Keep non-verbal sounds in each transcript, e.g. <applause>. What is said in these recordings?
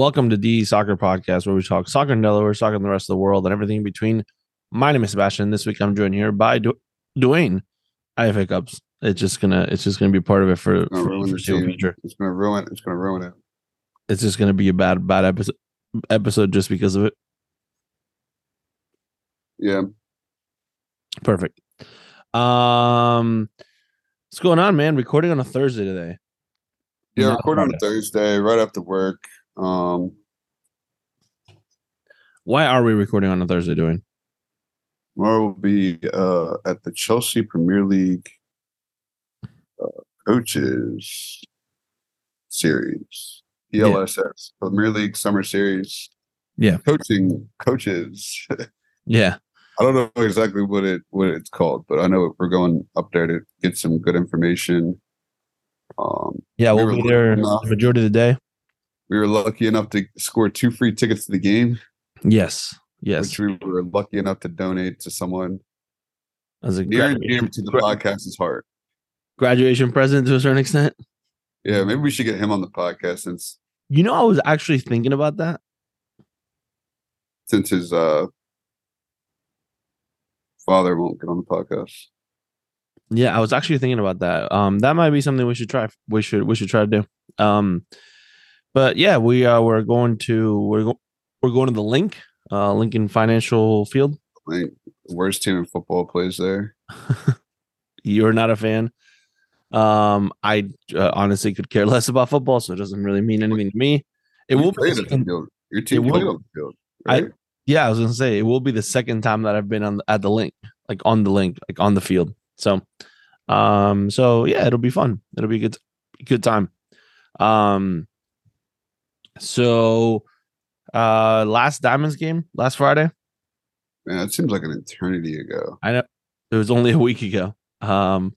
Welcome to the Soccer Podcast, where we talk soccer in Delaware, soccer in the rest of the world, and everything in between. My name is Sebastian. This week I'm joined here by du- Dwayne. I have hiccups. It's just gonna it's just gonna be part of it for, for ruin the the foreseeable team. future. It's gonna ruin. It's gonna ruin it. It's just gonna be a bad bad episode episode just because of it. Yeah, Perfect. Um, what's going on, man? Recording on a Thursday today. yeah. Not Recording on a Thursday, right after work. Um, Why are we recording on a Thursday? Doing? tomorrow will be uh at the Chelsea Premier League uh, coaches series, PLSS Premier League Summer Series. Yeah. coaching coaches. <laughs> Yeah, I don't know exactly what it what it's called, but I know we're going up there to get some good information. Um, yeah. We We'll be there the majority of the day. We were lucky enough to score two free tickets to the game. Yes, yes. which we were lucky enough to donate to someone As a near and dear to the gra- podcast's heart. graduation present to a certain extent. Yeah, maybe we should get him on the podcast since You know, I was actually thinking about that. since his uh father won't get on the podcast. Yeah, I was actually thinking about that. Um, that might be something we should try. We should we should try to do. Um, but yeah, we uh we're going to we're go- we're going to the link, uh, Lincoln Financial Field. Like worst team in football plays there. <laughs> You're not a fan. Um, I uh, honestly could care <laughs> less about football, so it doesn't really mean anything to me. It You will be the second- field. Your team will played on the field. I- yeah, I was gonna say it will be the second time that I've been on at the link, like on the link, like on the field. So, um, so yeah, it'll be fun. It'll be a good, good time. Um, so, uh, last Diamonds game last Friday. Man, it seems like an eternity ago. I know it was only a week ago. Um,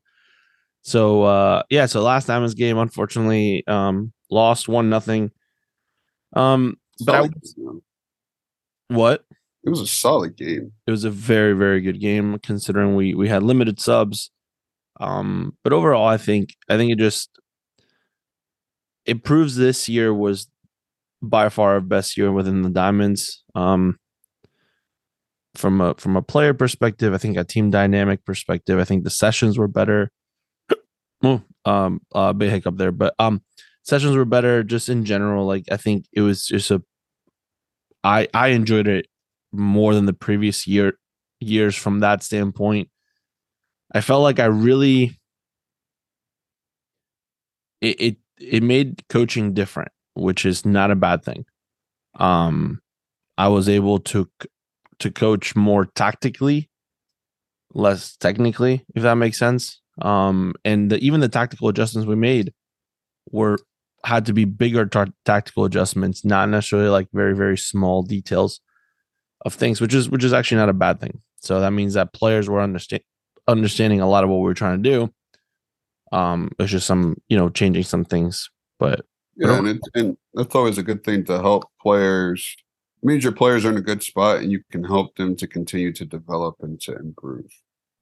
so uh, yeah, so last Diamonds game, unfortunately, um, lost one nothing. Um, but I what? it was a solid game. it was a very very good game considering we we had limited subs um but overall i think i think it just it proves this year was by far best year within the diamonds. Um from a from a player perspective i think a team dynamic perspective i think the sessions were better. <clears throat> Oh, um uh big hiccup there but um sessions were better just in general. Like i think it was just a i i enjoyed it more than the previous year years from that standpoint. I felt like I really it it, it made coaching different, which is not a bad thing. Um I was able to to coach more tactically, less technically, if that makes sense. Um and the, even the tactical adjustments we made were had to be bigger ta- tactical adjustments, not necessarily like very very small details of things, which is which is actually not a bad thing. So that means that players were understand understanding a lot of what we were trying to do. Um, it's just some you know changing some things, but Yeah, and it, and that's always a good thing to help players. It means your players are in a good spot, and you can help them to continue to develop and to improve.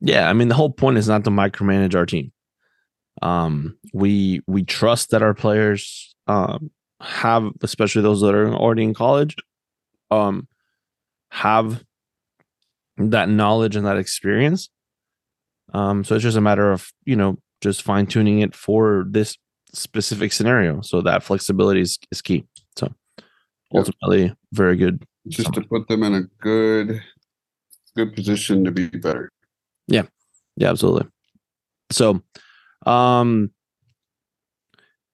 yeah, I mean the whole point is not to micromanage our team. Um, we we trust that our players um have, especially those that are already in college, um, have that knowledge and that experience. Um, so it's just a matter of you know just fine tuning it for this specific scenario. So that flexibility is, is key. So Yep. ultimately, very good. just to put them in a good good position to be better. Yeah. Yeah, absolutely. So, um,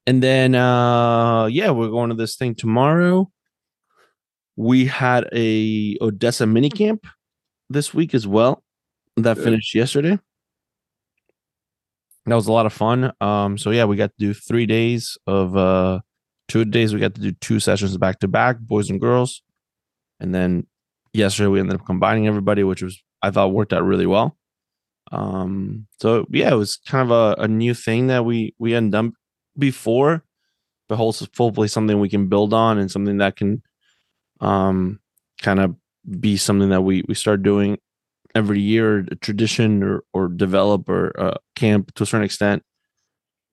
and then uh, yeah, we're going to this thing tomorrow. We had a Odessa mini camp this week as well that Yeah. finished yesterday. That was a lot of fun. Um, so yeah, we got to do three days of uh two days. We got to do two sessions back to back, boys and girls, and then yesterday we ended up combining everybody, which was I thought worked out really well. Um, so yeah, it was kind of a, a new thing that we we hadn't done before, but hopefully something we can build on and something that can um kind of be something that we we start doing every year, a tradition or or develop or uh, camp to a certain extent.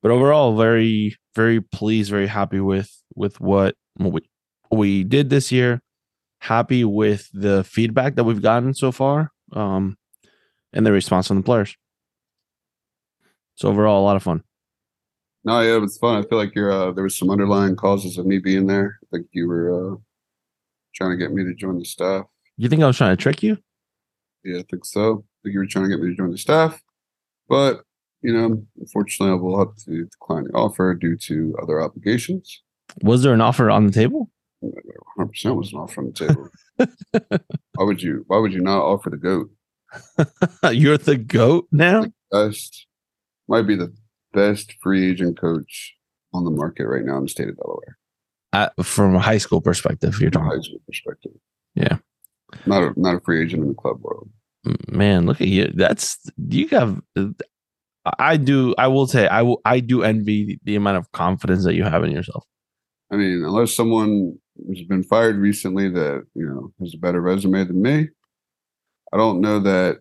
But overall, very very pleased, very happy with with what what we we did this year. Happy with the feedback that we've gotten so far, um, and the response from the players. So overall, a lot of fun. No, yeah, it was fun. I feel like you're uh, there was some underlying causes of me being there. I think you were uh, trying to get me to join the staff. You think I was trying to trick you? Yeah, I think so. I think you were trying to get me to join the staff, but you know, unfortunately, I will have to decline the offer due to other obligations. Was there an offer on the table? 100 percent was an offer on the table. <laughs> why would you? Why would you not offer the goat? <laughs> You're the goat now. Best might be the best free agent coach on the market right now in the state of Delaware. Uh, from a high school perspective, you're From a talking. high school perspective. Yeah. Not a not a free agent in the club world. Man, look at you. That's you have. I do. I will say. I will. I do envy the amount of confidence that you have in yourself. I mean, unless someone has been fired recently that you know has a better resume than me, I don't know that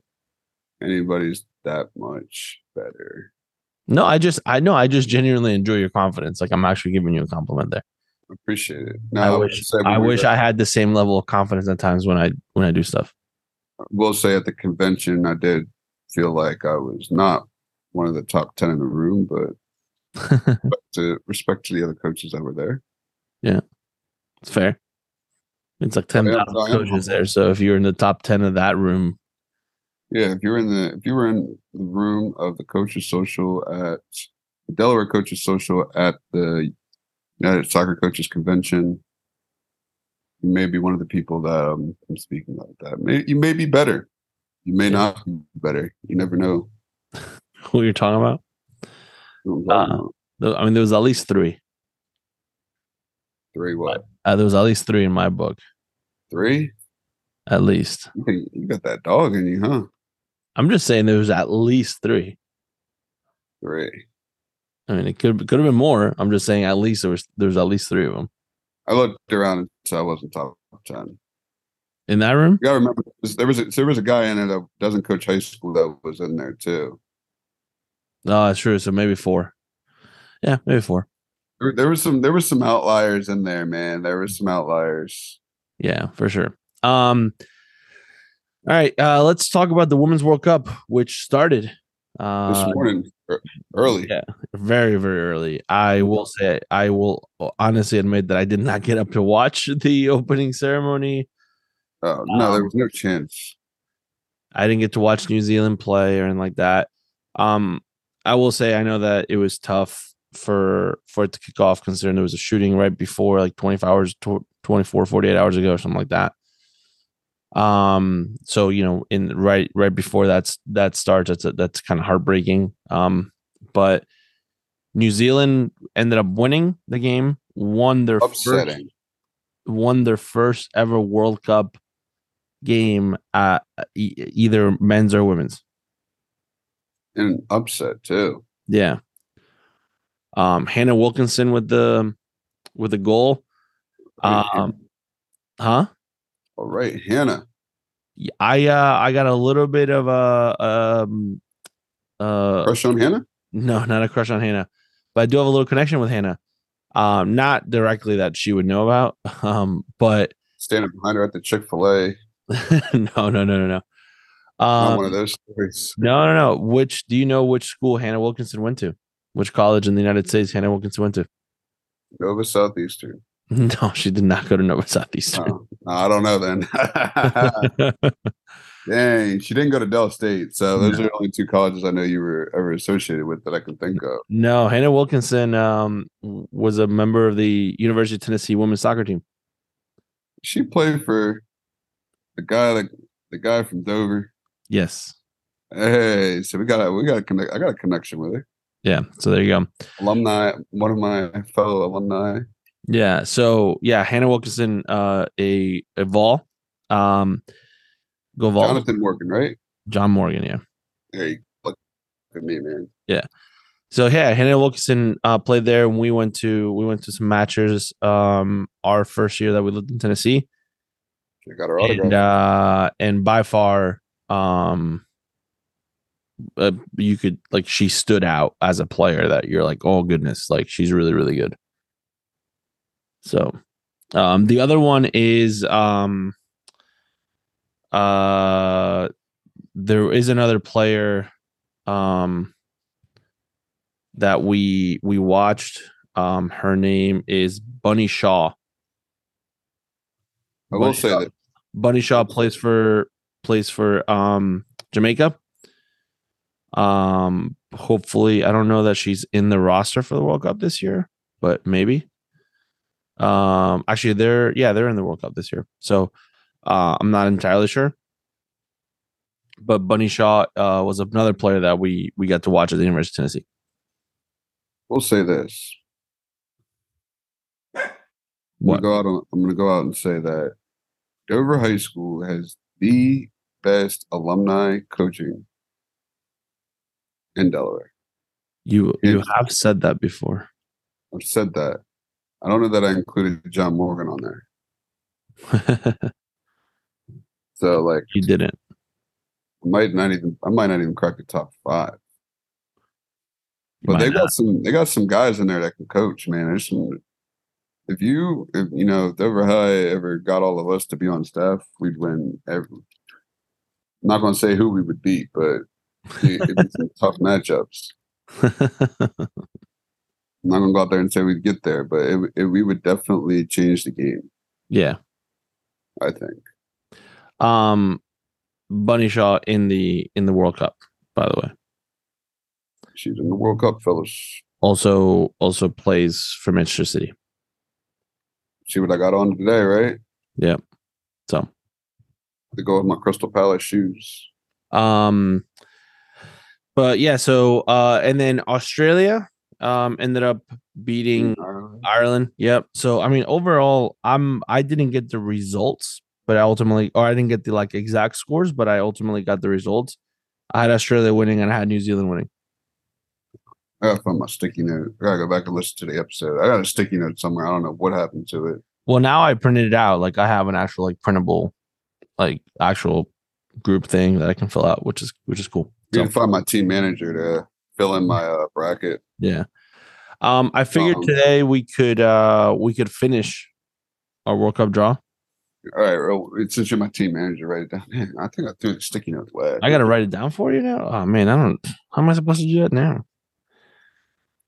anybody's that much better. No, I just. I know. I just genuinely enjoy your confidence. Like I'm actually giving you a compliment there. I appreciate it. I Now, wish. I wish I had the same level of confidence at times when I when I do stuff. will say at the convention, I did feel like I was not one of the top ten in the room, but <laughs> but to respect to the other coaches that were there. Yeah, it's fair. It's like ten Yeah, thousand I am coaches there. So if you're in the top ten of that room, Yeah, if you're in the if you were in the room of the coaches social at the Delaware coaches social at the United Soccer Coaches Convention, you may be one of the people that um, I'm speaking about. That may, you may be better, you may not be better. You never know. <laughs> who you're talking about? You know what I'm Uh, I mean, there was at least three. Three what? Uh, there was at least three in my book. Three? At least. You got that dog in you, huh? I'm just saying there was at least three. Three. I mean, it could could have been more. I'm just saying at least there was there was at least three of them I looked around and so I wasn't top ten. in that room. You gotta remember there was a, there was a guy in it that doesn't coach high school that was in there too. No, that's true. So maybe four. Yeah, maybe four. There, there was some there was some outliers in there, man. There was some outliers. Yeah, for sure. Um. All right, uh, let's talk about the Women's World Cup, which started This uh, morning, early. yeah. very, very early. I will say, I will honestly admit that I did not get up to watch <laughs> the opening ceremony. Oh no, there Um, was no chance. I didn't get to watch New Zealand play or anything like that. Um, I will say I know that it was tough for for it to kick off considering there was a shooting right before like 25 hours tw- 24 48 hours ago or something like that. Um so you know in right right before that's that starts that's that's kind of heartbreaking. Um but New Zealand ended up winning the game, won their first won their first ever World Cup game at e- either men's or women's. And upset too. Yeah. Um, Hannah Wilkinson with the with the goal. Um, huh? All right, Hannah. I uh I got a little bit of a um uh Crush on Hannah? no, not a crush on Hannah, but I do have a little connection with Hannah. Um, not directly that she would know about. <laughs> Um, but Standing behind her at the Chick Fil A. <laughs> no, no, no, no, no. Um, one of those stories. No, no, no. Which do you know which school Hannah Wilkinson went to? Which college in the United States Hannah Wilkinson went to? Nova Southeastern. <laughs> No, she did not go to Nova Southeastern. Oh, I don't know then. <laughs> Dang, she didn't go to Del State. So those are the only two colleges I know you were ever associated with that I can think of. no, Hannah Wilkinson um, was a member of the University of Tennessee women's soccer team. She played for the guy like the guy from Dover. Yes. Hey, so we got a we got a connect. I got a connection with her. Yeah. So there you go. Alumni, one of my fellow alumni. Yeah. So yeah, Hannah Wilkinson, uh, a a Vol, um, go Vol, Jonathan Morgan, right? John Morgan. Yeah. Hey, look at me, man. Yeah. So yeah, Hannah Wilkinson uh, played there, and we went to we went to some matches. Um, our first year that we lived in Tennessee, I got her autograph. and uh, and by far, um, uh, you could like she stood out as a player that you're like, oh goodness, like she's really really good. So, Um, the other one is um, uh, there is another player um, that we we watched. Um, her name is Bunny Shaw. I will Bunny say Shaw- that Bunny Shaw plays for plays for um Jamaica. Um hopefully I don't know that she's in the roster for the World Cup this year, but maybe. Um actually they're yeah, they're in the World Cup this year. So uh I'm not entirely sure. But Bunny Shaw uh was another player that we we got to watch at the University of Tennessee. we'll say this. I'm What? gonna go out I'm gonna go out and say that Dover High School has the best alumni coaching in Delaware. You you Yes. have said that before. I've said that. I don't know that I included John Morgan on there. <laughs> So like you didn't. I might not even I might not even crack the top five. But they not. got some they got some guys in there that can coach, man. There's some if you if you know if Dover High ever got all of us to be on staff, we'd win every I'm not gonna say who we would beat, but it'd be some <laughs> tough matchups. <laughs> I'm not gonna go out there and say we'd get there, but it, it, we would definitely change the game, yeah. I think. um bunny shaw in the in the world cup by the way She's in the World Cup, fellas. also also plays for manchester city See what I got on today, right? Yeah. So To go with my Crystal Palace shoes. um but yeah so uh and then australia um ended up beating Ireland. ireland yep so i mean overall i'm i didn't get the results but i ultimately or i didn't get the like exact scores but i ultimately got the results i had australia winning and i had new zealand winning I gotta find my sticky note. I gotta go back and listen to the episode. I got a sticky note somewhere. I don't know what happened to it. Well, now I printed it out. Like I have an actual like printable, like actual group thing that I can fill out, which is which is cool. Need So, to find my team manager to fill in my uh, bracket. yeah. Um, I figured Um, today we could uh we could finish our World Cup draw. All right, well, since you're my team manager, write it down. Man, I think I threw the sticky note away. I gotta write it down for you now. Oh man, I don't. How am I supposed to do that now?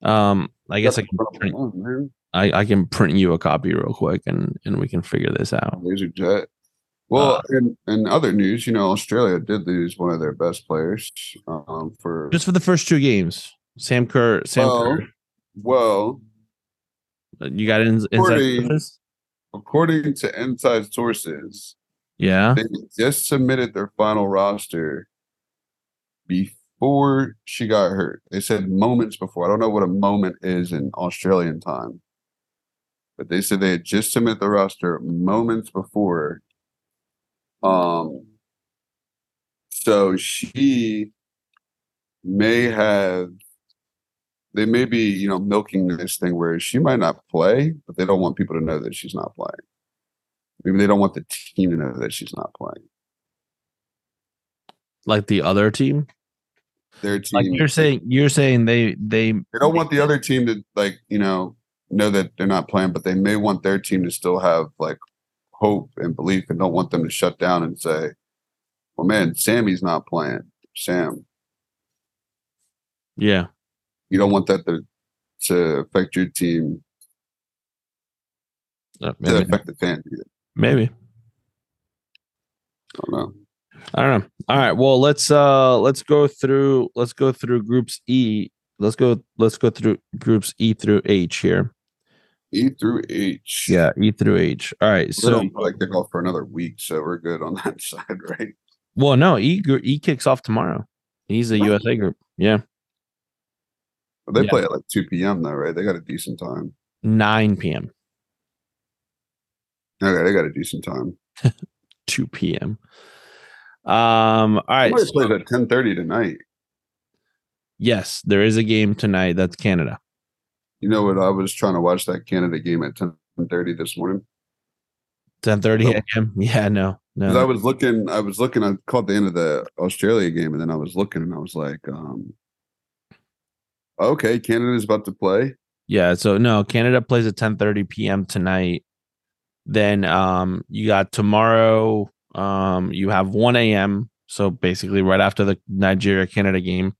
Um, I guess I can print, man. I, I can print you a copy real quick and and we can figure this out. Laser jet. Well, Uh, in, in other news, you know, Australia did lose one of their best players um, for Just for the first two games, Sam Kerr. Sam Well, Kerr. well, You got in, inside sources? according to inside sources, Yeah. they just submitted their final roster before she got hurt. They said moments before. I don't know what a moment is in Australian time, but they said they had just submitted the roster moments before. Um, so she may have. They may be, you know, milking this thing where she might not play, but they don't want people to know that she's not playing. Maybe they don't want the team to know that she's not playing. Like the other team. Their team, Like you're saying, you're saying they they they don't want the other team to like, you know, know that they're not playing, but they may want their team to still have like hope and belief, and don't want them to shut down and say, "Well, man, Sammy's not playing. Sam, yeah. you don't want that to to affect your team, Uh, to maybe. affect the fans." Either. maybe. I don't know. I don't know. All right. Well, let's uh let's go through let's go through groups E. Let's go let's go through groups E through H here. E through H. Yeah, E through H. All right. So like they go for another week, so we're good on <laughs> that side, right? well, no, E E kicks off tomorrow. He's a USA group. Yeah. They Yeah. play at like 2 p.m. though, right? They got a decent time. 9 p.m. Okay, they got a decent time. <laughs> 2 p.m. Um, all right. Somebody so- plays at 10:30 tonight. yes, there is a game tonight. That's Canada. You know what? I was trying to watch that Canada game at 10:30 this morning. 10:30 Oh. a.m. Yeah, no. No. I was looking, I was looking, I caught the end of the Australia game, and then I was looking and I was like, um, okay, Canada's about to play. Yeah, so no, Canada plays at 10:30 p.m. tonight. Then um, you got tomorrow. Um, you have 1 a.m. So basically, right after the Nigeria Canada game,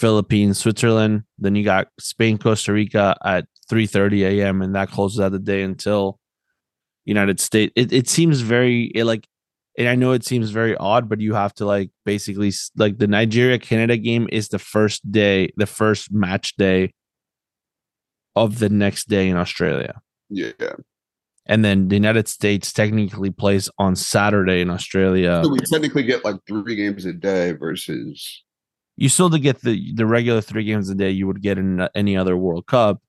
Philippines, Switzerland. Then you got Spain, Costa Rica at 3:30 a.m. and that closes out the day until United States. It it seems very it like, and I know it seems very odd, but you have to like basically like the Nigeria Canada game is the first day, the first match day of the next day in Australia. Yeah. And then the United States technically plays on Saturday in Australia. So we technically get like three games a day versus you still to get the the regular three games a day you would get in any other World Cup.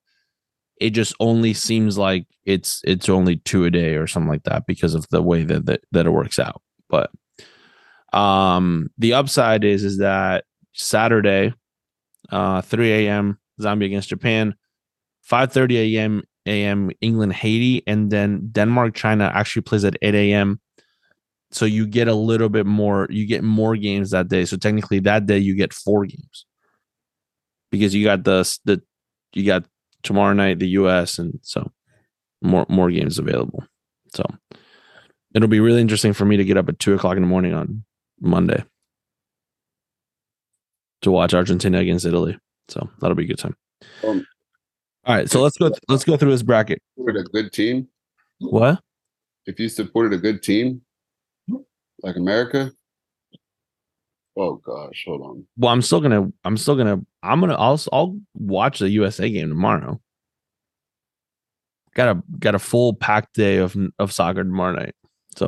It just only seems like it's it's only two a day or something like that because of the way that that, that it works out. But um the upside is is that Saturday, uh 3 a.m. Zambia against Japan, 5:30 a.m. a.m. England Haiti, and then Denmark China actually plays at 8 a.m so you get a little bit more you get more games that day. So technically that day you get four games. Because you got the the you got tomorrow night the us and so more more games available. So it'll be really interesting for me to get up at two o'clock in the morning on monday to watch argentina against italy. So that'll be a good time. Um, all right so let's go let's go through this bracket. A good team. what? If you supported a good team, like America. Oh gosh, hold on. well i'm still gonna i'm still gonna i'm gonna i'll i'll watch the usa game tomorrow got a got a full packed day of of soccer tomorrow night so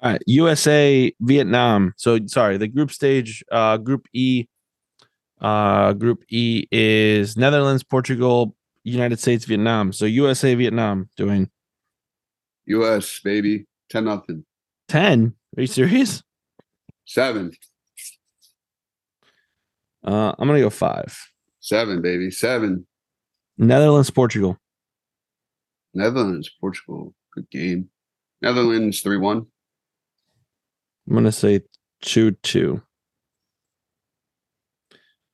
all right usa vietnam so sorry the group stage uh group e uh group e is netherlands portugal united states vietnam so usa vietnam doing U.S. baby, ten nothing, 10 are you serious seven, uh i'm gonna go five seven, baby, seven. netherlands portugal Netherlands, Portugal, good game. Netherlands three one. I'm gonna say two two.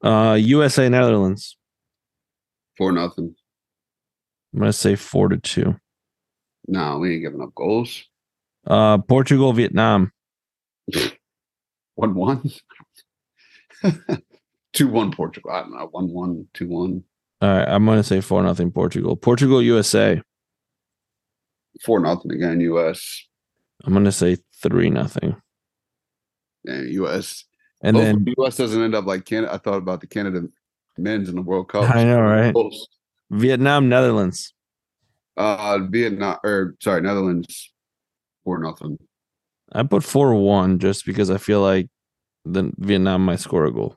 Uh, USA Netherlands. Four nothing. I'm gonna say four to two. No, we ain't giving up goals. Uh, Portugal Vietnam. One one. <laughs> two one Portugal. I don't know. One one, two one. All right, I'm gonna say four nothing Portugal. Portugal USA. Four nothing again. U.S. I'm gonna say three nothing. And U.S. And Hopefully then the U.S. doesn't end up like Canada. I thought about the Canada men's in the World Cup. I know, right? Vietnam Netherlands. Uh, Vietnam or sorry, Netherlands. Four nothing. I put four one just because I feel like the Vietnam might score a goal.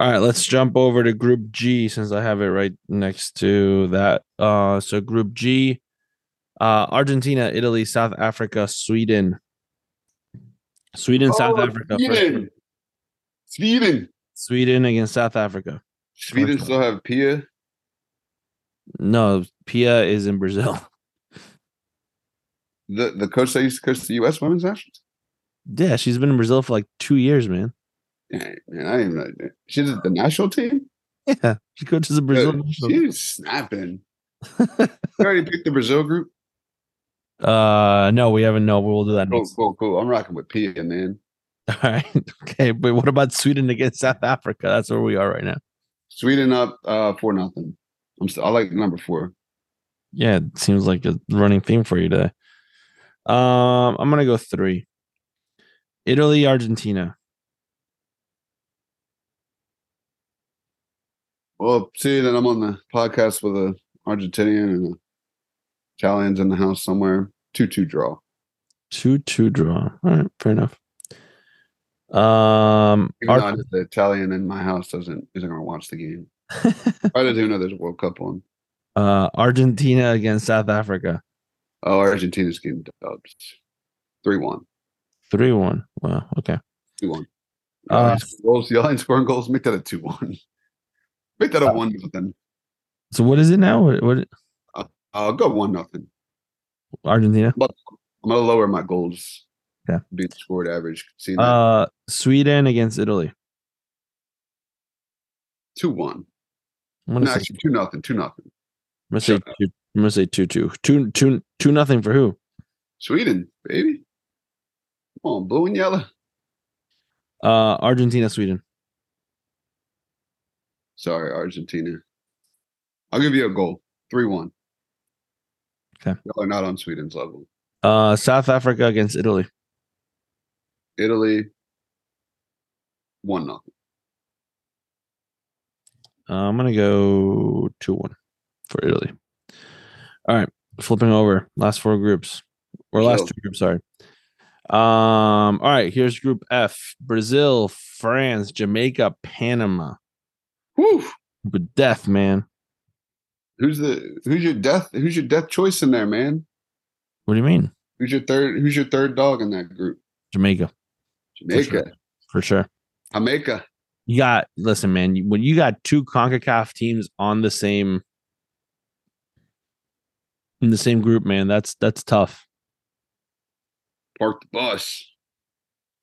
All right, let's jump over to Group G since I have it right next to that. Uh, so Group G, uh, Argentina, Italy, South Africa, Sweden. Sweden, South Oh, Africa. Sweden. Sweden. Sweden against South Africa. Sweden still have Pia. No, Pia is in Brazil. <laughs> The the coach that used to coach the U.S. women's national. Yeah, she's been in Brazil for like two years, man. Yeah, man, I didn't even know. She's at the national team. Yeah, she coaches the Brazil. Dude, she's snapping. <laughs> you already picked the Brazil group. Uh, no, we haven't. No, we'll do that Cool, next. cool, cool. I'm rocking with Pia, man. <laughs> All right. Okay, but what about Sweden against South Africa? That's where we are right now. Sweden up uh four nothing. I'm still, I like number four. Yeah, it seems like a running theme for you today. Um, I'm gonna go three. Italy, Argentina. Well, see that I'm on the podcast with a Argentinian and a Italians in the house somewhere. Two two draw. Two two draw. All right, fair enough. Um, Even Ar- the Italian in my house doesn't isn't gonna watch the game. I even know there's a World Cup on. uh, Argentina against South Africa. Oh, Argentina's getting dubs. Three one. Three one. Wow. Okay. Two one. Uh, goals. Y'all ain't scoring goals. Make that a two one. <laughs> Make that a Uh, one nothing. So what is it now? What, what I'll go one nothing. Argentina? But I'm gonna lower my goals. Yeah. Beat the scored average. See that Uh, Sweden against Italy. two one. No, say, actually two nothing. Two nothing. I'm gonna say shut two, I'm gonna say two two. Two two two nothing for who? Sweden, baby. Come on, blue and yellow. Uh Argentina, Sweden. Sorry, Argentina. I'll give you a goal. 3 1. Okay. Y'all are not on Sweden's level. Uh South Africa against Italy. Italy, 1 nothing. Uh, I'm gonna go two one for Italy. All right, flipping over last four groups or last two groups. Sorry. Um. All right. Here's Group F: Brazil, France, Jamaica, Panama. Whew. But death, man. Who's the who's your death who's your death choice in there, man? What do you mean? Who's your third who's your third dog in that group? Jamaica Jamaica. for sure. Jamaica. You got listen, man. you- When you got two Concacaf teams on the same in the same group, man, that's that's tough. Park the bus.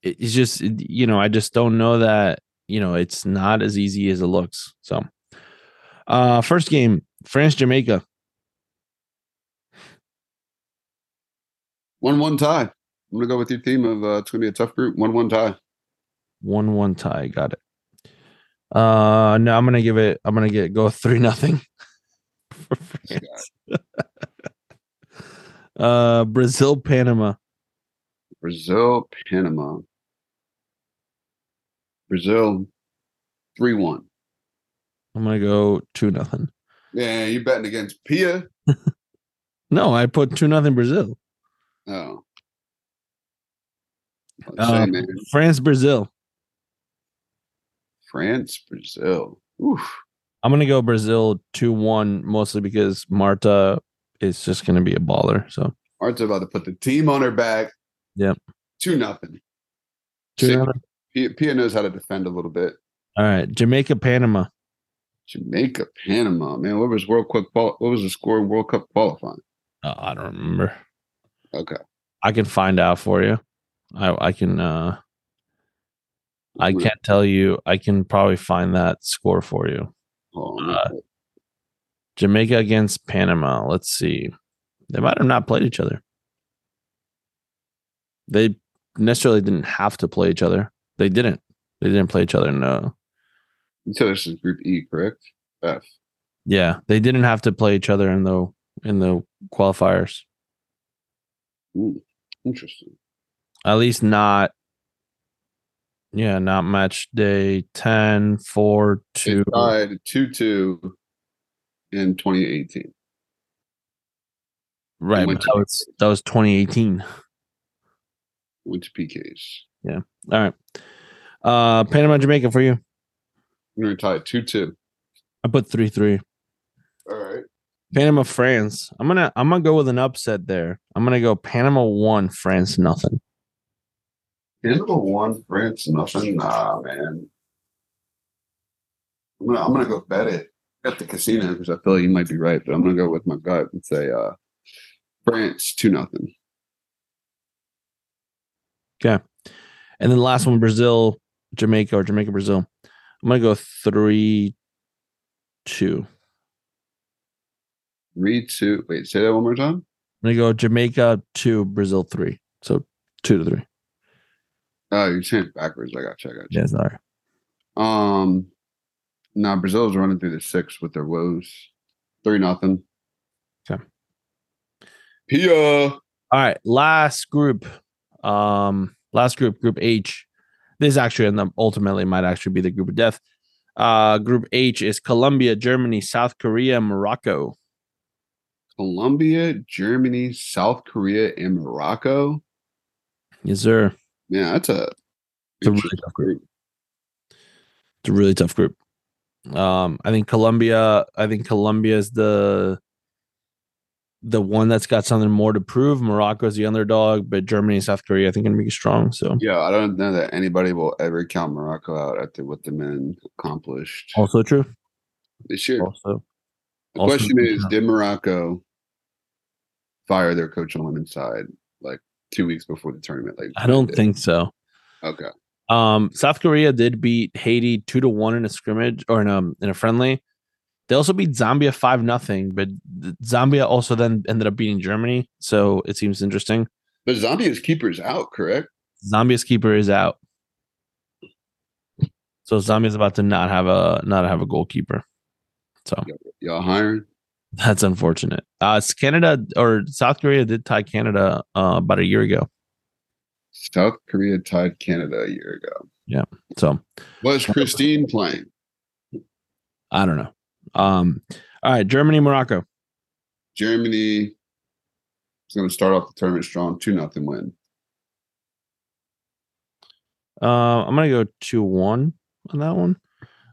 it's just you know i just don't know that you know it's not as easy as it looks so uh first game france jamaica One one tie. I'm gonna go with your theme of uh, it's gonna be a tough group. One one tie. one one tie got it uh no i'm gonna give it i'm gonna get go three nothing <laughs> uh brazil panama Brazil, Panama. Brazil, three one. i'm gonna go two nothing Yeah, you betting against Pia? <laughs> no i put two nothing brazil Oh. Say, um, france brazil France, Brazil. Oof. i'm gonna go brazil 2-1 mostly because marta is just gonna be a baller so Art's about to put the team on her back. Yep. Two nothing. Two nothing. Pia, Pia knows how to defend a little bit. All right, Jamaica, Panama. Jamaica, Panama. Man, what was World Cup? What was the score in World Cup qualifying? Uh, I don't remember. Okay. I can find out for you. I I can. uh I can't tell you. I can probably find that score for you. On. uh, Jamaica against Panama. Let's see. They might have not played each other. They necessarily didn't have to play each other. They didn't. They didn't play each other. No. So this is Group E, correct? F. Yeah, they didn't have to play each other in the in the qualifiers. Ooh, interesting. at least not yeah not match day 10 4 2 It tied 2 2 in 2018. right that was that was 2018 Went to PKs. Yeah. All right uh panama jamaica for you going to tie it 2 2. i put 3 3 All right. panama france i'm gonna i'm gonna go with an upset there i'm gonna go panama 1 france nothing Panama one, France nothing. Nah, man. I'm gonna, I'm gonna go bet it at the casino because I feel like you might be right, but I'm gonna go with my gut and say uh France two nothing. Okay, and then the last one brazil jamaica or jamaica brazil i'm gonna go 3 2 Three two. Wait, say that one more time. i'm gonna go jamaica 2 brazil 3 so 2 to 3 Oh, you're saying backwards. I got you. I got you. yeah sorry Um, nah, Brazil's running through the six with their woes. Three nothing. Okay. Pia. All right, last group. Um, last group, Group H. This actually and ultimately might actually be the group of death. Uh, group H is Colombia, Germany, South Korea, Morocco. Colombia, Germany, South Korea, and Morocco. Yes, sir. Yeah, that's a, It's a really tough group. It's a really tough group. Um, I think Colombia. I think Colombia is the the one that's got something more to prove. Morocco is the underdog, but Germany and South Korea, I think, can be strong. So Yeah, I don't know that anybody will ever count Morocco out after what the men accomplished also true. this year. Also, The also question true. is, did Morocco fire their coach on the women's side like two weeks before the tournament? Like I don't think so. Okay. Um, South Korea did beat Haiti two to one in a scrimmage or in a in a friendly. They also beat Zambia five nothing, but Zambia also then ended up beating Germany. So it seems interesting. But Zambia's keeper is out, correct? Zambia's keeper is out. So Zambia's about to not have a not have a goalkeeper. So y'all hiring? That's unfortunate. Uh, Canada or South Korea did tie Canada uh, about a year ago. South Korea tied Canada a year ago. Yeah. So was Christine playing? I don't know. Um, all right, Germany, Morocco. Germany is going to start off the tournament strong, two nothing win. Uh, I'm going to go two one on that one.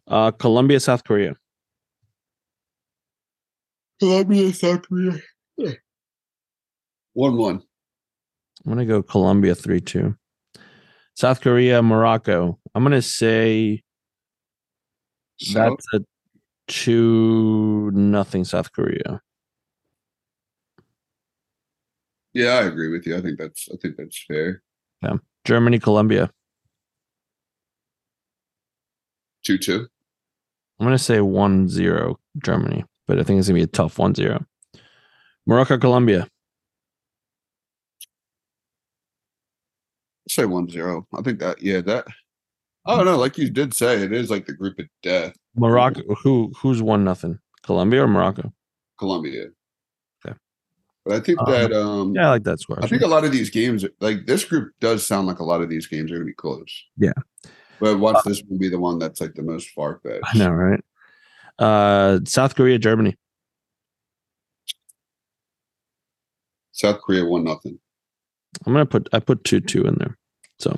Uh, Colombia, South Korea. Colombia, South Korea. One one. I'm gonna go Colombia three two. South Korea, Morocco. I'm gonna say South. that's a two nothing South Korea. Yeah, I agree with you. I think that's I think that's fair. Yeah. Germany, Colombia. Two two. I'm gonna say one zero Germany but I think it's gonna be a tough 1-0. Morocco, Colombia. Say 1-0. I think that yeah, that I don't know, like you did say, it is like the group of death. Morocco who who's one nothing? Colombia or Morocco? Colombia. Okay. But I think um, that um yeah, I like that score. I think a lot of these games like this group does sound like a lot of these games are gonna be close. Yeah. But watch uh, this one be the one that's like the most far fetched. I know, right? Uh, South Korea, Germany. South Korea one nothing. I'm gonna put I put two two in there. So,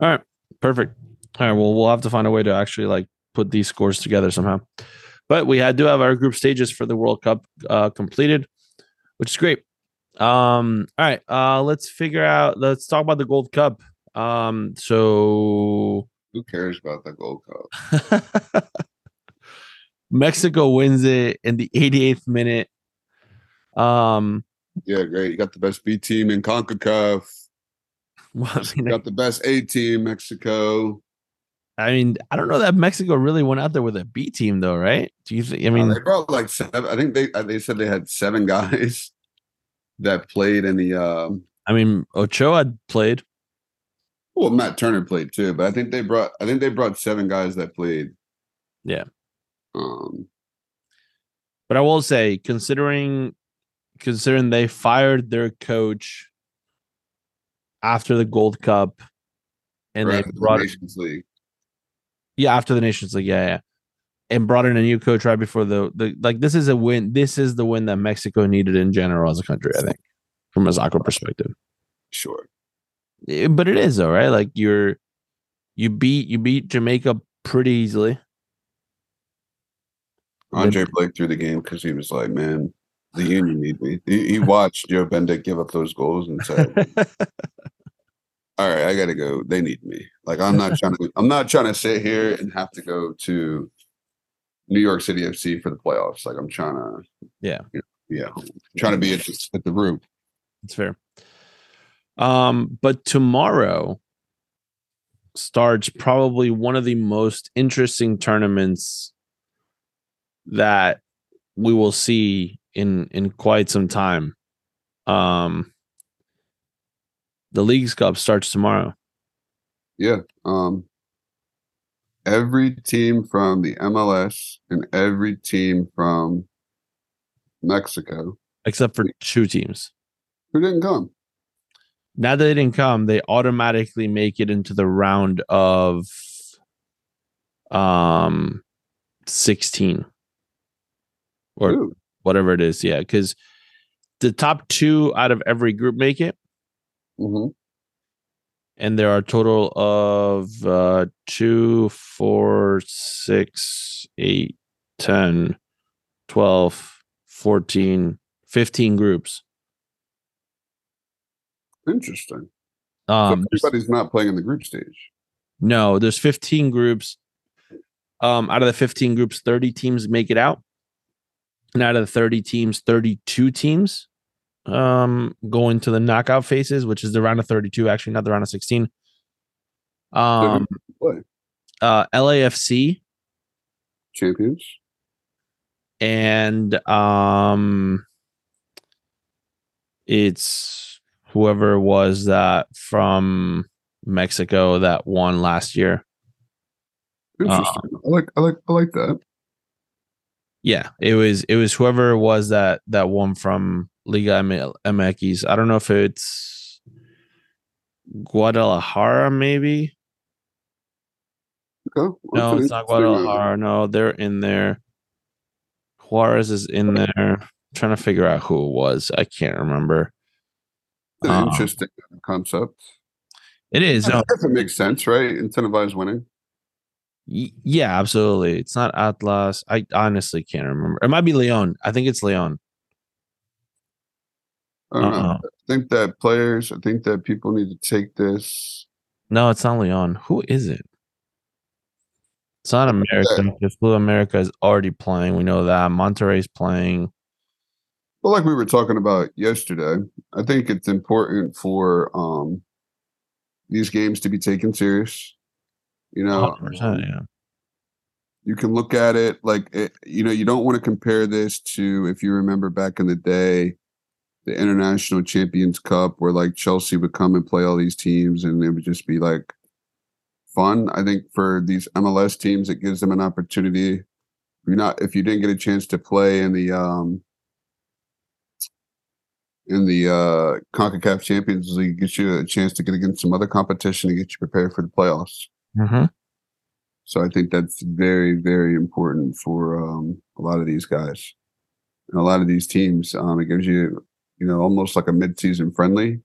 all right, perfect. All right, well we'll have to find a way to actually like put these scores together somehow. But we had do have our group stages for the World Cup uh, completed, which is great. Um, all right, uh, let's figure out. Let's talk about the Gold Cup. Um, so who cares about the Gold Cup? <laughs> Mexico wins it in the 88th minute. Um, yeah, great. You got the best B team in CONCACAF. <laughs> Well, I mean, got the best A team, Mexico. I mean, I don't know that Mexico really went out there with a B team, though, right? Do you think? I mean, uh, they brought like seven. I think they uh, they said they had seven guys <laughs> that played in the. Um, I mean, Ochoa played. Well, Matt Turner played too, but I think they brought. I think they brought seven guys that played. Yeah. Um, but I will say, considering considering they fired their coach after the Gold Cup, and they brought the Nations League. Yeah, after the Nations League, yeah, yeah, and brought in a new coach right before the the like. This is a win. This is the win that Mexico needed in general as a country. I think, from a soccer perspective. Sure, eh, but it is though, right? Like you're you beat you beat Jamaica pretty easily. Andre Blake threw the game because he was like, "Man, the union need me." He, he watched Joe Bendik give up those goals and said, <laughs> "All right, I got to go. They need me. Like I'm not trying to. I'm not trying to sit here and have to go to New York City FC for the playoffs. Like I'm trying to. Yeah. You know, yeah. I'm trying to be at, at the root. It's fair. Um, but tomorrow starts probably one of the most interesting tournaments that we will see in in quite some time. Um the Leagues Cup starts tomorrow. Yeah. Um every team from the MLS and every team from Mexico. Except for two teams. Who didn't come? Now that they didn't come, they automatically make it into the round of um 16 or Ooh. Whatever it is. Yeah, because the top two out of every group make it. Mm-hmm. And there are a total of uh, two, four, six, eight, 10, 12, 14, 15 groups. Interesting. Um, so everybody's not playing in the group stage. No, there's 15 groups. Um, out of the 15 groups, 30 teams make it out. And out of the 30 teams, 32 teams um going to the knockout phases, which is the round of 32, actually, not the round of 16. Um uh LAFC champions. and um it's whoever was that from Mexico that won last year. Interesting. I like I like I like that. Yeah, it was it was whoever was that that one from Liga MX. I don't know if it's Guadalajara, maybe. Okay. No, it's not Guadalajara. No, they're in there. Juarez is in there. I'm trying to figure out who it was. I can't remember. An um, interesting concept. It is. No, it makes sense, right? Incentivize winning. Yeah, absolutely. It's not Atlas. I honestly can't remember. It might be Leon. I think it's Leon. I uh-uh. I think that players, I think that people need to take this. No, it's not Leon. Who is it? It's not America because Club America is already playing. We know that. Monterrey's playing. Well, like we were talking about yesterday, I think it's important for um these games to be taken serious. You know, yeah. You can look at it like it, you know, you don't want to compare this to if you remember back in the day, the International Champions Cup, where like Chelsea would come and play all these teams, and it would just be like fun. I think for these MLS teams, it gives them an opportunity. You're not if you didn't get a chance to play in the um in the uh CONCACAF Champions League, gets you a chance to get against some other competition to get you prepared for the playoffs. Mm-hmm. So I think that's very, very important for um, a lot of these guys and a lot of these teams. Um, it gives you, you know, almost like a mid-season friendly.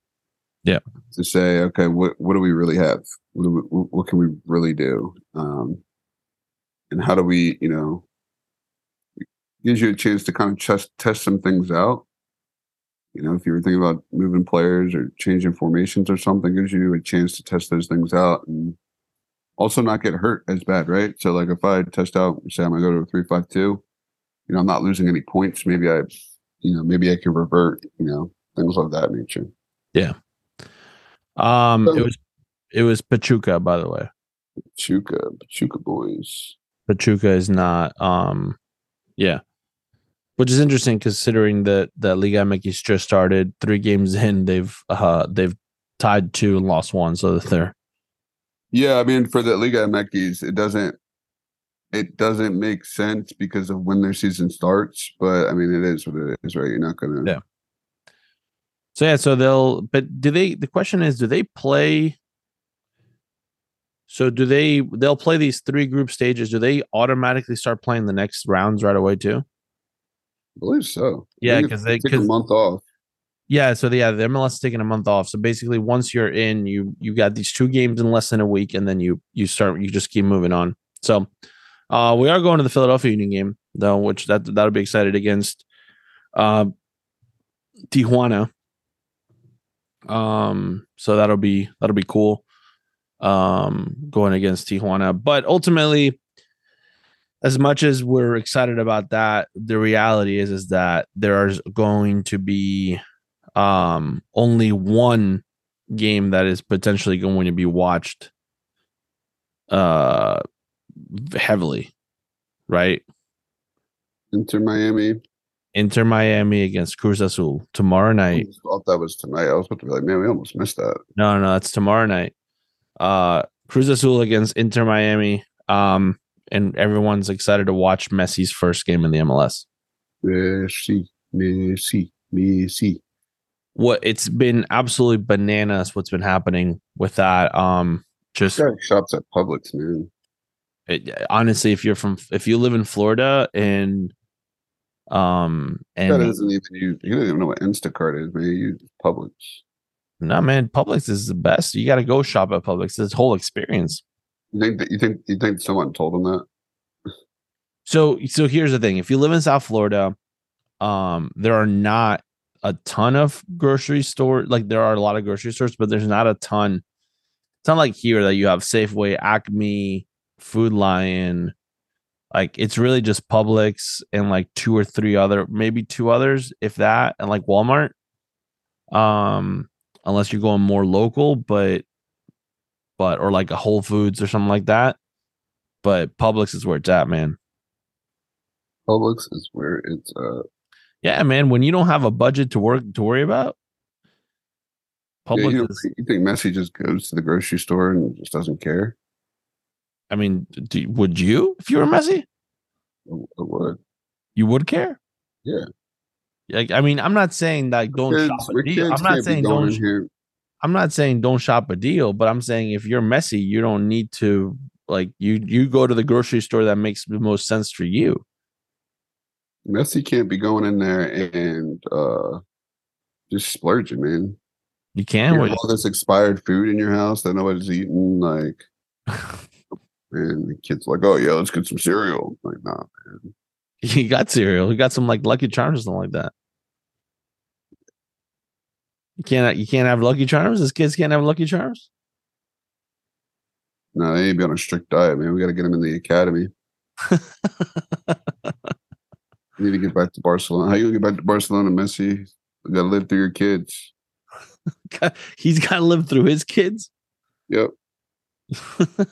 Yeah. To say, okay, what what do we really have? What, we, what can we really do? Um, and how do we, you know, gives you a chance to kind of test test some things out. You know, if you were thinking about moving players or changing formations or something, gives you a chance to test those things out and also not get hurt as bad, right? So like if I test out, say I'm gonna go to a three five two, you know, I'm not losing any points. Maybe I, you know, maybe I can revert, you know, things of that nature. Yeah. Um, so, it was it was Pachuca, by the way. Pachuca, Pachuca boys. Pachuca is not. Um, yeah, which is interesting considering that that Liga MX just started. Three games in, they've uh they've tied two and lost one, so they're yeah, I mean, for the Liga MX, it doesn't it doesn't make sense because of when their season starts. But I mean, it is what it is, right? You're not gonna. Yeah. So yeah, so they'll. But do they? The question is, do they play? So do they? They'll play these three group stages. Do they automatically start playing the next rounds right away too? I believe so. Yeah, because they take a month off. Yeah, so the, yeah, the MLS is taking a month off. So basically, once you're in, you you got these two games in less than a week, and then you you start you just keep moving on. So uh, we are going to the Philadelphia Union game though, which that that'll be excited against uh, Tijuana. Um, so that'll be that'll be cool. Um, going against Tijuana, but ultimately, as much as we're excited about that, the reality is is that there is going to be um, only one game that is potentially going to be watched uh, heavily, right? Inter Miami. Inter Miami against Cruz Azul tomorrow night. I thought that was tonight. I was about to be like, man, we almost missed that. No, no, that's tomorrow night. Uh, Cruz Azul against Inter Miami. Um, and everyone's excited to watch Messi's first game in the MLS. Messi, Messi, Messi what it's been absolutely bananas what's been happening with that. Um, just shops at Publix, man. It, honestly, if you're from if you live in Florida and um and that doesn't even use you don't even know what Instacart is, man. You use Publix. No, man, Publix is the best. You got to go shop at Publix. This whole experience. You think that you think you think someone told them that? So so here's the thing: if you live in South Florida, um, there are not a ton of grocery store. Like there are a lot of grocery stores, but there's not a ton. It's not like here that you have Safeway, Acme, Food Lion. Like it's really just Publix and like two or three other, maybe two others, if that, and like Walmart. Um, unless you're going more local, but but or like a Whole Foods or something like that. But Publix is where it's at, man. Publix is where it's uh Yeah, man. When you don't have a budget to work to worry about, yeah, you, is. think- you think Messi just goes to the grocery store and just doesn't care? I mean, do, would you if you were Messi? I, I would. You would care. Yeah. Like, I mean, I'm not saying that don't Kids, shop a deal. I'm not saying don't. here. I'm not saying don't shop a deal, but I'm saying if you're Messi, you don't need to like you you go to the grocery store that makes the most sense for you. Messi can't be going in there and uh just splurging, man. You can. What, all this expired food in your house that nobody's eating, like, <laughs> and the kid's like, "Oh yeah, let's get some cereal." Like, nah, man. <laughs> he got cereal. He got some like Lucky Charms or something like that. You can't. You can't have Lucky Charms. His kids can't have Lucky Charms. No, they ain't be on a strict diet, man. We got to get them in the academy. <laughs> Need to get back to Barcelona. How you gonna get back to Barcelona, Messi? You got to live through your kids. <laughs> He's got to live through his kids. Yep. <laughs>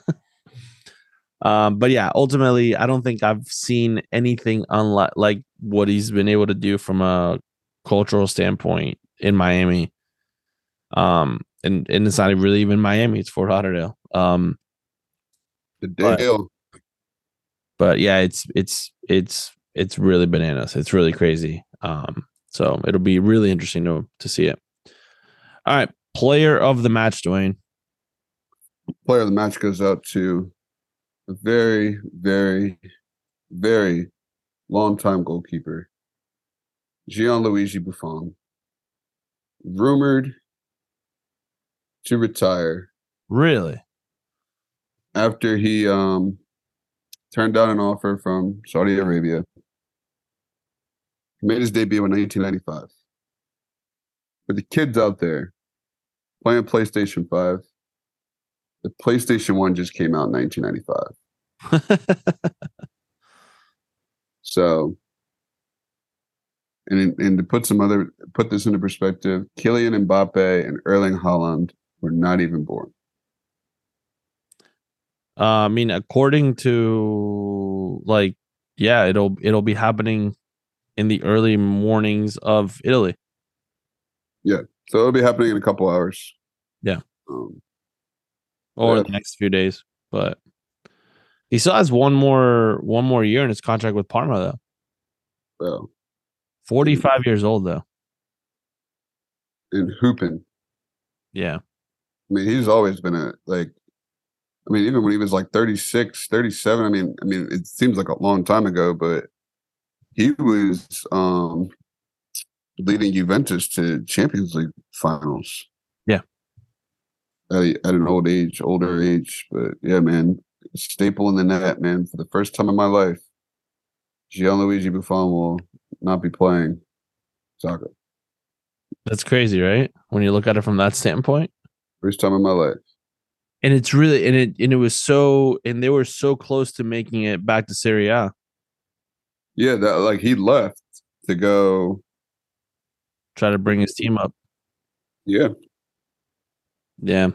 um, but yeah, ultimately, I don't think I've seen anything unlike like what he's been able to do from a cultural standpoint in Miami. Um, and and it's not really even Miami; it's Fort Lauderdale. Um, The But- Dale. but yeah, it's it's it's it's really bananas. It's really crazy. Um, so it'll be really interesting to to see it. All right, player of the match, Dwayne. player of the match goes out to a very, very, very long time goalkeeper, Gianluigi Buffon, rumored to retire Really? after he um turned down an offer from Saudi Arabia. He made his debut in 1995. For the kids out there playing PlayStation 5, the PlayStation 1 just came out in 1995. <laughs> So, and and to put some other put this into perspective, Kylian Mbappe and Erling Haaland were not even born. Uh, I mean, according to like, yeah, it'll it'll be happening in the early mornings of Italy. Yeah. So it'll be happening in a couple hours. Yeah. Um, or Yeah. the next few days. But he still has one more one more year in his contract with Parma though. well, Forty five years old though. and hooping. Yeah. I mean, he's always been a like. I mean, even when he was like 36, 37, I mean, I mean, it seems like a long time ago, but he was um leading Juventus to Champions League finals. Yeah. At, at an old age, older age, but yeah, man, staple in the net, man. For the first time in my life, Gianluigi Buffon will not be playing soccer. That's crazy, right? When you look at it from that standpoint. First time in my life. And it's really and it and it was so and they were so close to making it back to Serie A. Yeah, that like he left to go. Try to bring his team up. Yeah, Yeah.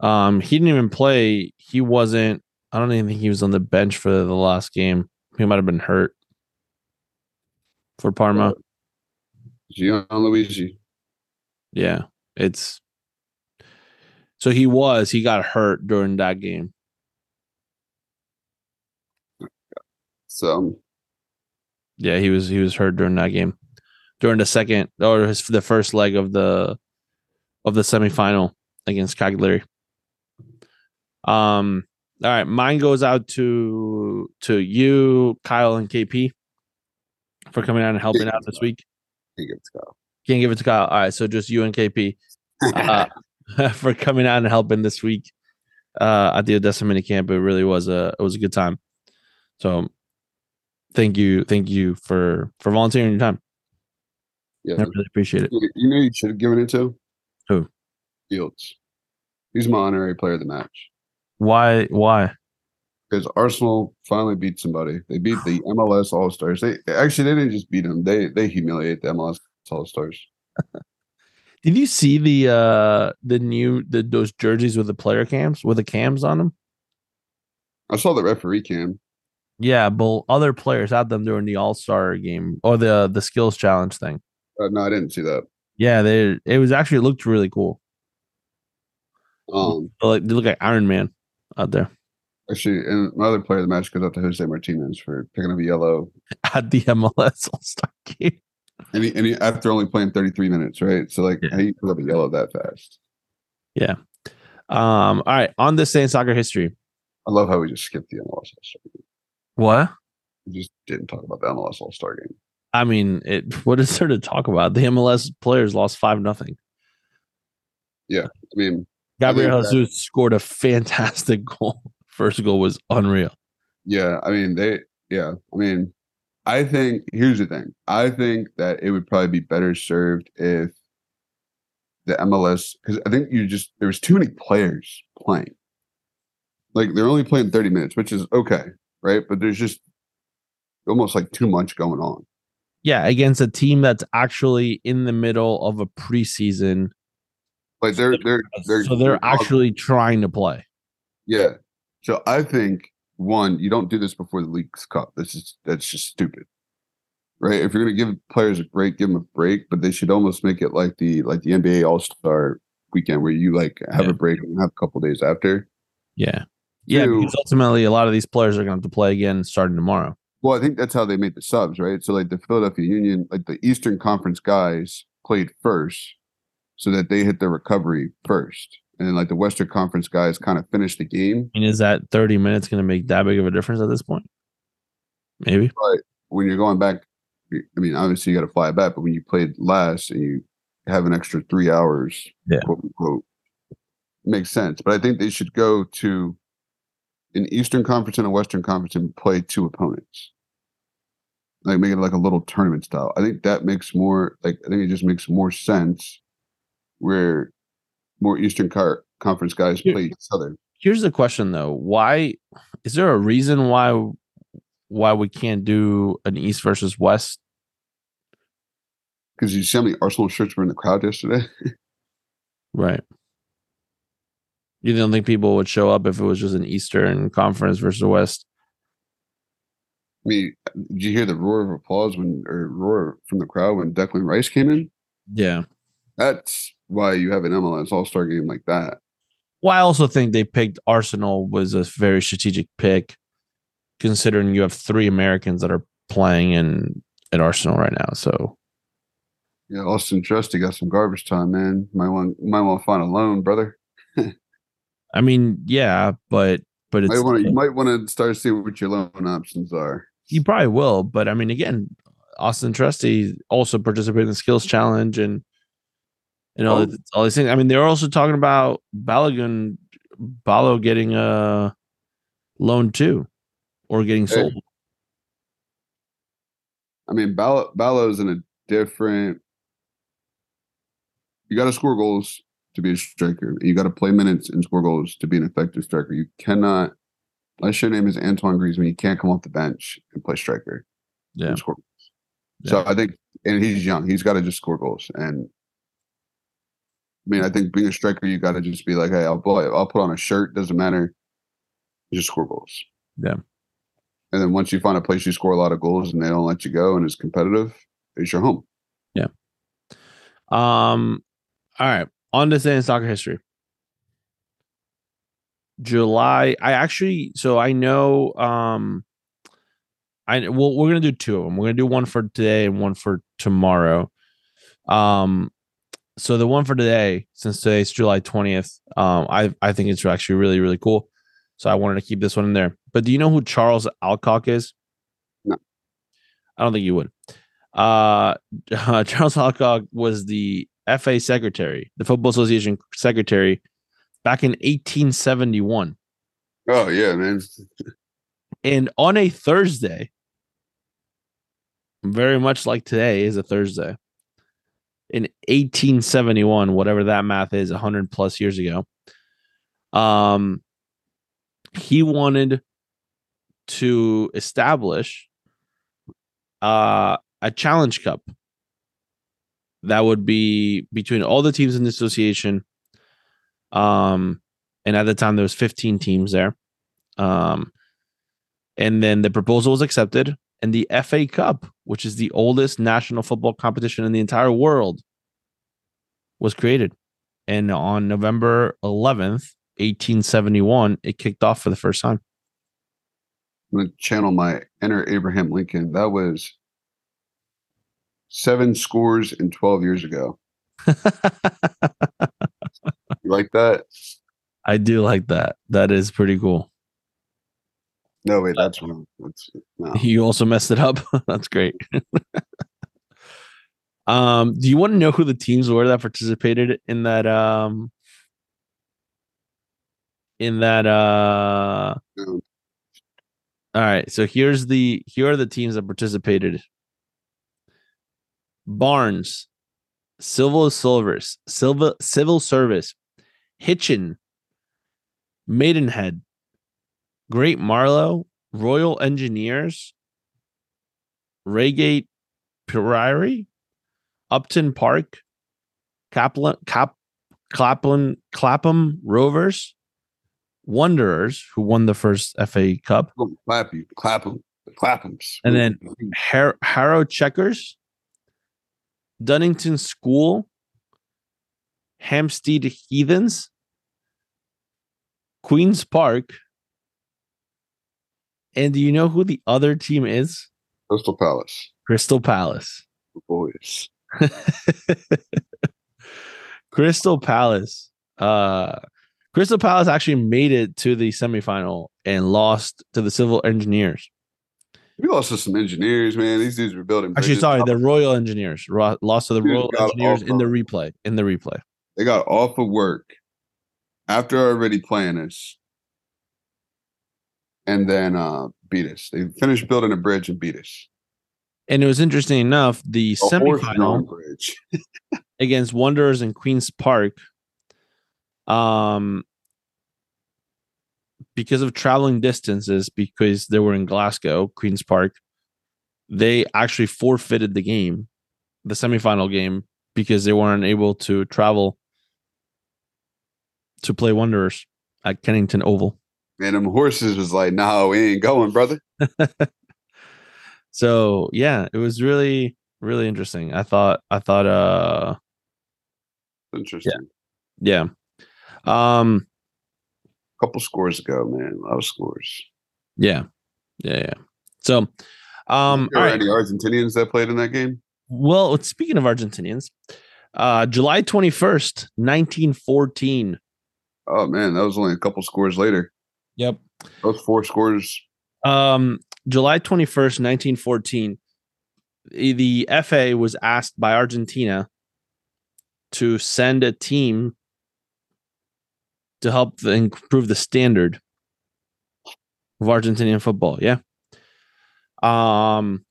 Um, he didn't even play. He wasn't. I don't even think he was on the bench for the last game. He might have been hurt for Parma. Uh, Gianluigi. Yeah, it's. So he was. He got hurt during that game. So Yeah, he was. He was hurt during that game, during the second or his the first leg of the of the semifinal against Cagliari. Um. All right, mine goes out to to you, Kyle, and KP for coming out and helping out this week. he gets Kyle. Can't give it to Kyle. All right, so just you and KP uh, <laughs> <laughs> for coming out and helping this week uh, at the Odessa mini camp. It really was a it was a good time. So thank you, thank you for for volunteering your time. yeah, I really appreciate it. you know you should have given it to Who? Fields. He's my honorary player of the match Why? Why? because Arsenal finally beat somebody. They beat the MLS All Stars. They actually they didn't just beat them. They they humiliate the MLS All Stars. <laughs> Did you see the uh the new the those jerseys with the player cams with the cams on them? I saw the referee cam. Yeah, but other players had them during the All Star game or the the skills challenge thing. Uh, no, I didn't see that. Yeah, they it was actually it looked really cool. Um, They Like they look like Iron Man out there actually, and my other player of the match goes out to Jose Martinez for picking up a yellow. <laughs> at the MLS All Star game. And, he, and he, after only playing 33 minutes, right? So, like, Yeah. how you put up a yellow that fast? Yeah. Um, all right, on this day in soccer history. I love how we just skipped the MLS All Star game. What? We just didn't talk about the MLS All Star game. I mean, it. <laughs> What is there to talk about? The MLS players lost five nothing. Yeah, I mean, Gabriel that- Jesus scored a fantastic <laughs> goal. First goal was unreal. yeah, I mean, they, yeah, I mean, I think here's the thing. I think that it would probably be better served if the MLS, because I think you just, there was too many players playing. Like, they're only playing 30 minutes, which is okay, right? But there's just almost like too much going on. Yeah, against a team that's actually in the middle of a preseason, Like, they're, they're, they're, so they're actually trying to play. Yeah. So I think one, you don't do this before the Leagues Cup. This is that's just stupid. Right? If you're gonna give players a break, give them a break, but they should almost make it like the like the NBA All Star weekend where you like have Yeah. a break and have a couple days after. Yeah, yeah. Because ultimately, a lot of these players are going to have to play again starting tomorrow. Well, I think that's how they made the subs, right? So like the Philadelphia Union, like the Eastern Conference guys played first so that they hit their recovery first. And then like the Western Conference guys kind of finished the game. I mean, is that thirty minutes going to make that big of a difference at this point? Maybe. But when you're going back, I mean, obviously you got to fly back, but when you played last and you have an extra three hours, Yeah. quote unquote, makes sense. But I think they should go to an Eastern Conference and a Western Conference and play two opponents. Like make it like a little tournament style. I think that makes more like I think it just makes more sense where more Eastern Car- Conference guys Yeah. play each other. Here's the question though: Why is there a reason why why we can't do an East versus West? Because you see how many Arsenal shirts were in the crowd yesterday? <laughs> Right. You don't think people would show up if it was just an Eastern Conference versus the West? I mean, did you hear the roar of applause when, or roar from the crowd when Declan Rice came in? Yeah. That's why you have an MLS All Star game like that. Well, I also think they picked Arsenal was a very strategic pick, considering you have three Americans that are playing in at Arsenal right now. So Yeah, Austin Trusty got some garbage time, man. Might want might want to find a loan, brother. I mean, yeah, but but it's Might want to you might want to start seeing what your loan options are. you probably will. But I mean, again, Austin Trusty also participated in the skills challenge and and all, Oh. this- all these things. I mean, they're also talking about Balogun, Balo getting a loan too, or getting Hey. sold. I mean, Ball- Ballow's in a different. You got to score goals to be a striker. You got to play minutes and score goals to be an effective striker. You cannot, unless your name is Antoine Griezmann, you can't come off the bench and play striker. Yeah. score. So I think, and he's young. He's got to just score goals. And I mean, I think being a striker, you got to just be like, hey, I'll play, I'll put on a shirt. Doesn't matter. Just score goals. Yeah. And then once you find a place you score a lot of goals and they don't let you go and it's competitive, it's your home. Yeah. Um, all right. On to say in soccer history. July. I actually so I know um I well we're gonna do two of them. We're gonna do one for today and one for tomorrow. Um so the one for today, since today's July 20th, um, I I think it's actually really, really cool. So I wanted to keep this one in there. But do you know who Charles Alcock is? No. I don't think you would. Uh, <laughs> Charles Alcock was the FA secretary, the Football Association secretary, back in 1871. Oh yeah, man. And on a Thursday, very much like today is a Thursday, in 1871, whatever that math is, 100 plus years ago, um, he wanted to establish uh, a challenge cup that would be between all the teams in the association. Um, and at the time there was 15 teams there. Um, And then the proposal was accepted, and the FA Cup, which is the oldest national football competition in the entire world, was created. And on November 11th, 1871, it kicked off for the first time. I'm going to channel my inner Abraham Lincoln. That was seven scores and 12 years ago. you like that? <laughs> I do like that. That is pretty cool. No, wait, that's wrong. That's, no. <laughs> You also messed it up. <laughs> that's great. um, do you want to know who the teams were that participated in that um in that uh No. all right so here's the here are the teams that participated barnes civil service civil civil service hitchin maidenhead great marlow royal engineers Reigate priory upton park kaplan cap clapham clapham rovers wanderers who won the first fa cup Oh, Clap you, clap them, clap. And then- Har- Harrow Chequers, Donington School, Hampstead Heathens, Queens Park. And do you know who the other team is? Crystal Palace, Crystal Palace. boys. <laughs> Crystal Palace. Uh Crystal Palace actually made it to the semifinal and lost to the Civil Engineers. We lost to some engineers, man. These dudes were building. Actually, sorry, the Royal Engineers lost to the Royal Engineers in the replay. In the replay. They got off of work after already playing us, and then uh beat us. They finished building a bridge and beat us. And it was interesting enough, the A semifinal bridge. <laughs> against Wanderers in Queens Park, um, because of traveling distances, because they were in Glasgow, Queens Park, they actually forfeited the game, the semifinal game, because they weren't able to travel to play Wanderers at Kennington Oval. And them horses was like, "No, we ain't going, brother." <laughs> So yeah, it was really, really interesting. I thought, I thought, uh, Interesting. yeah, um, couple scores ago, man. A lot of scores. yeah, yeah, yeah. So, um, there all right. any Argentinians that played in that game? Well, speaking of Argentinians, uh, July 21st, 1914. Oh man, that was only a couple scores later. Yep. Those four scores. Um, July 21st, 1914. The the FA was asked by Argentina to send a team to help the, improve the standard of Argentinian football. Yeah. Um,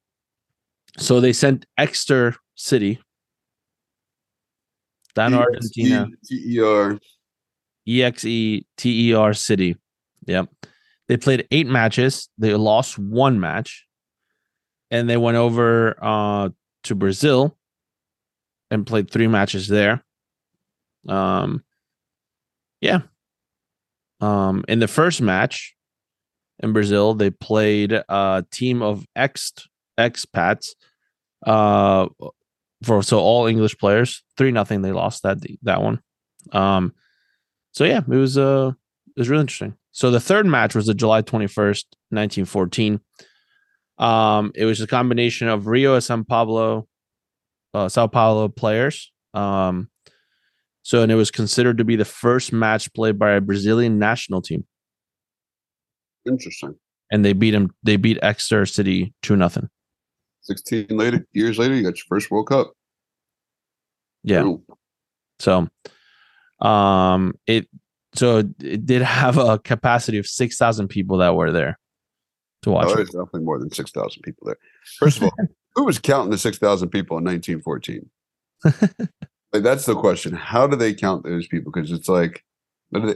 so they sent Exeter City down to Argentina. T E R. E X E T E R City. Yep. They played eight matches. They lost one match. And they went over uh, to Brazil and played three matches there. Um, yeah. Um, in the first match in Brazil, they played a team of ex expats. Uh, for so all English players, three nothing. They lost that that one. Um, so yeah, it was uh it was really interesting. So the third match was the July 21st, 1914. Um, it was a combination of Rio and Sao Paulo, uh, Sao Paulo players. Um, so and it was considered to be the first match played by a Brazilian national team, Interesting. and they beat him. They beat Exeter City two nothing. Sixteen later, years later, you got your first World Cup. Yeah. Boom. So, um, it so it did have a capacity of six thousand people that were there to watch. Oh, there's definitely more than six thousand people there. First of all, <laughs> who was counting the six thousand people in 1914? <laughs> like that's the question. How do they count those people? Because it's like, do they,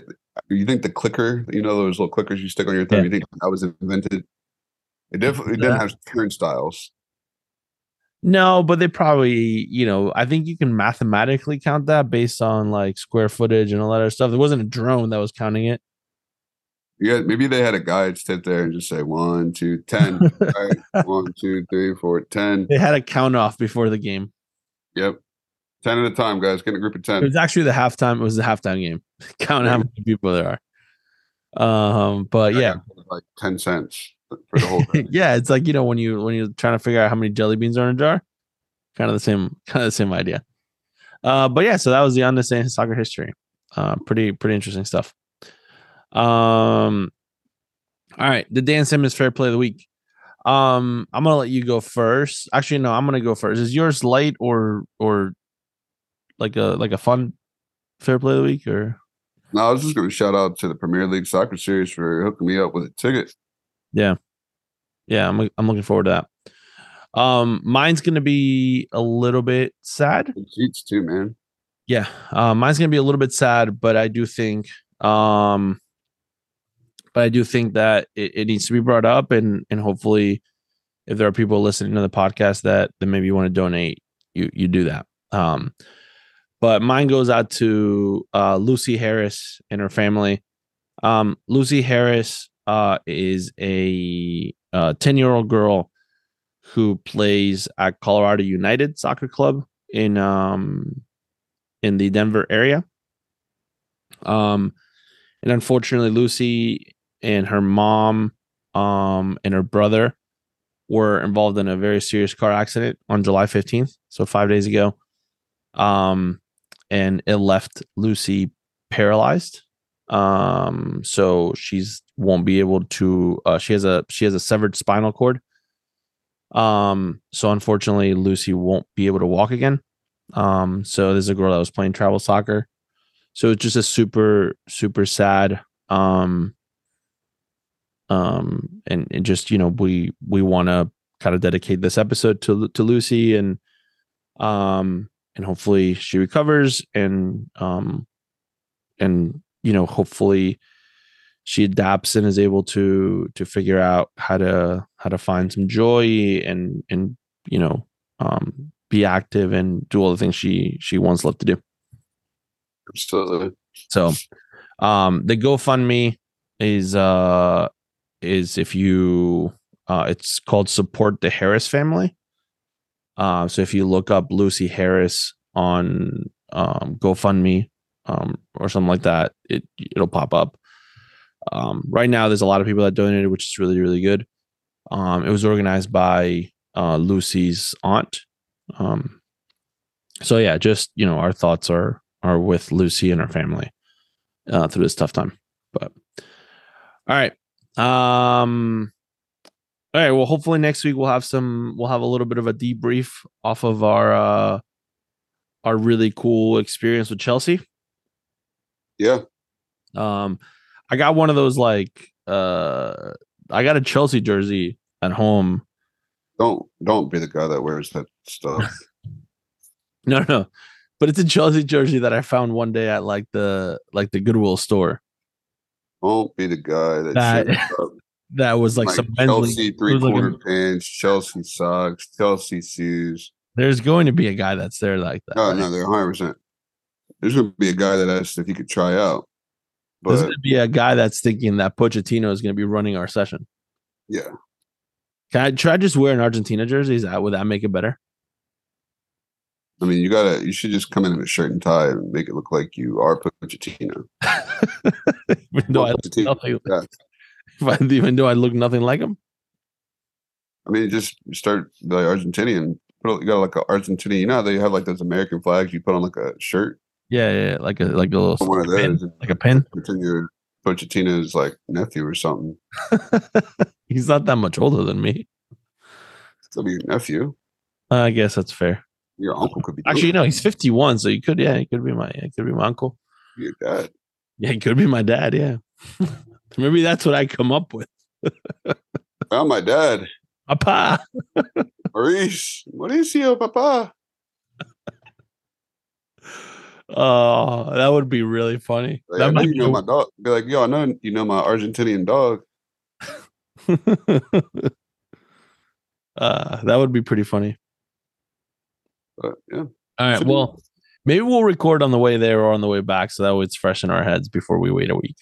you think the clicker, you know, those little clickers you stick on your thumb, Yeah. you think that was invented? It definitely didn't have turnstiles. No, but they probably, you know, I think you can mathematically count that based on like square footage and all that other stuff. There wasn't a drone that was counting it. Yeah, maybe they had a guide sit there and just say one, two, ten. right? <laughs> One, two, three, four, ten. They had a count off before the game. Yep. Ten at a time, guys. Get a group of 10. It was actually the halftime. It was the halftime game. <laughs> Count how many people there are. Um, but yeah, Like ten cents for the whole <laughs> thing. yeah, it's like you know when you when you're trying to figure out how many jelly beans are in a jar, kind of the same <laughs> kind of the same idea. Uh, but yeah, so that was the understanding soccer history. Uh, pretty pretty interesting stuff. Um, all right, the Dan Simmons Fair Play of the Week. Um, I'm gonna let you go first. Actually, no, I'm gonna go first. Is yours light or or like a like a fun Fair Play of the Week or? No, I was just going to shout out to the Premier League Soccer Series for hooking me up with a ticket. Yeah, yeah, I'm I'm looking forward to that. Um, mine's gonna be a little bit sad. The seats too, man. Yeah, uh, mine's gonna be a little bit sad, but I do think, um, but I do think that it, it needs to be brought up, and and hopefully, if there are people listening to the podcast that that maybe you want to donate, you you do that. Um, but mine goes out to uh, Lucy Harris and her family. Um, Lucy Harris uh, is a ten year old girl who plays at Colorado United Soccer Club in um in the Denver area. Um, and unfortunately, Lucy and her mom, um, and her brother were involved in a very serious car accident on July 15th, so five days ago. Um, and it left Lucy paralyzed. Um, so she's won't be able to. Uh, she has a she has a severed spinal cord. Um, so unfortunately, Lucy won't be able to walk again. Um, so there's a girl that was playing travel soccer. So it's just a super, super sad. Um, um, and, and just you know, we we want to kind of dedicate this episode to to Lucy and um and hopefully she recovers and um and you know hopefully she adapts and is able to to figure out how to how to find some joy and and you know um be active and do all the things she she once loved to do Absolutely. so um the gofundme is uh is if you uh it's called support the harris family uh so if you look up lucy harris on um gofundme um or something like that it it'll pop up um, right now, there's a lot of people that donated, which is really, really good. Um, it was organized by uh, Lucy's aunt. Um, so yeah, just you know, our thoughts are are with Lucy and her family uh, through this tough time. But all right, um, all right. Well, hopefully next week we'll have some. We'll have a little bit of a debrief off of our uh, our really cool experience with Chelsea. Yeah. Um, I got one of those like uh I got a Chelsea jersey at home. Don't don't be the guy that wears that stuff. <laughs> No, no. But it's a Chelsea jersey that I found one day at like the like the Goodwill store. Don't be the guy that, That- That was like, like some Chelsea three like quarter pants, Chelsea socks, Chelsea shoes. there's going to be a guy that's there like that. Oh right? no, they're 100. percent There's gonna be a guy that asked if he could try out, But, There's going to be a guy that's thinking that Pochettino is going to be running our session. yeah, Can I try just wear an Argentina jersey? Is that would that make it better? I mean, you gotta, you should just come in in a shirt and tie and make it look like you are Pochettino. <laughs> no, I Pochettino, if <laughs> I, even though I look nothing like him. I mean, just start the Argentinian. Put you got like an Argentinian. You know they have like those American flags you put on like a shirt. Yeah, yeah, like a like a little One of those. like a pin. Pretend you're Pochettino's like nephew or something. <laughs> He's not that much older than me. Still be your nephew. Uh, I guess that's fair. Your uncle could be. Actually, no, he's 51, so he could, yeah, he could be my, he could be my uncle. your dad. Yeah, he could be my dad. Yeah, <laughs> maybe that's what I come up with. <laughs> Found my dad, Papa. <laughs> Maurice. Mauricio, papa. Oh, that would be really funny. Like, that know might you be know my dog. Be like, yo, I know you know my Argentinian dog. <laughs> uh, that would be pretty funny. But yeah, All right. Should be- Well, maybe we'll record on the way there or on the way back, so that way it's fresh in our heads before we wait a week.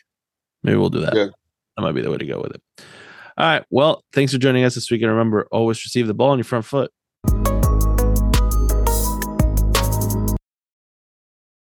Maybe we'll do that. Yeah. That might be the way to go with it. All right. Well, thanks for joining us this week. And remember, always receive the ball on your front foot.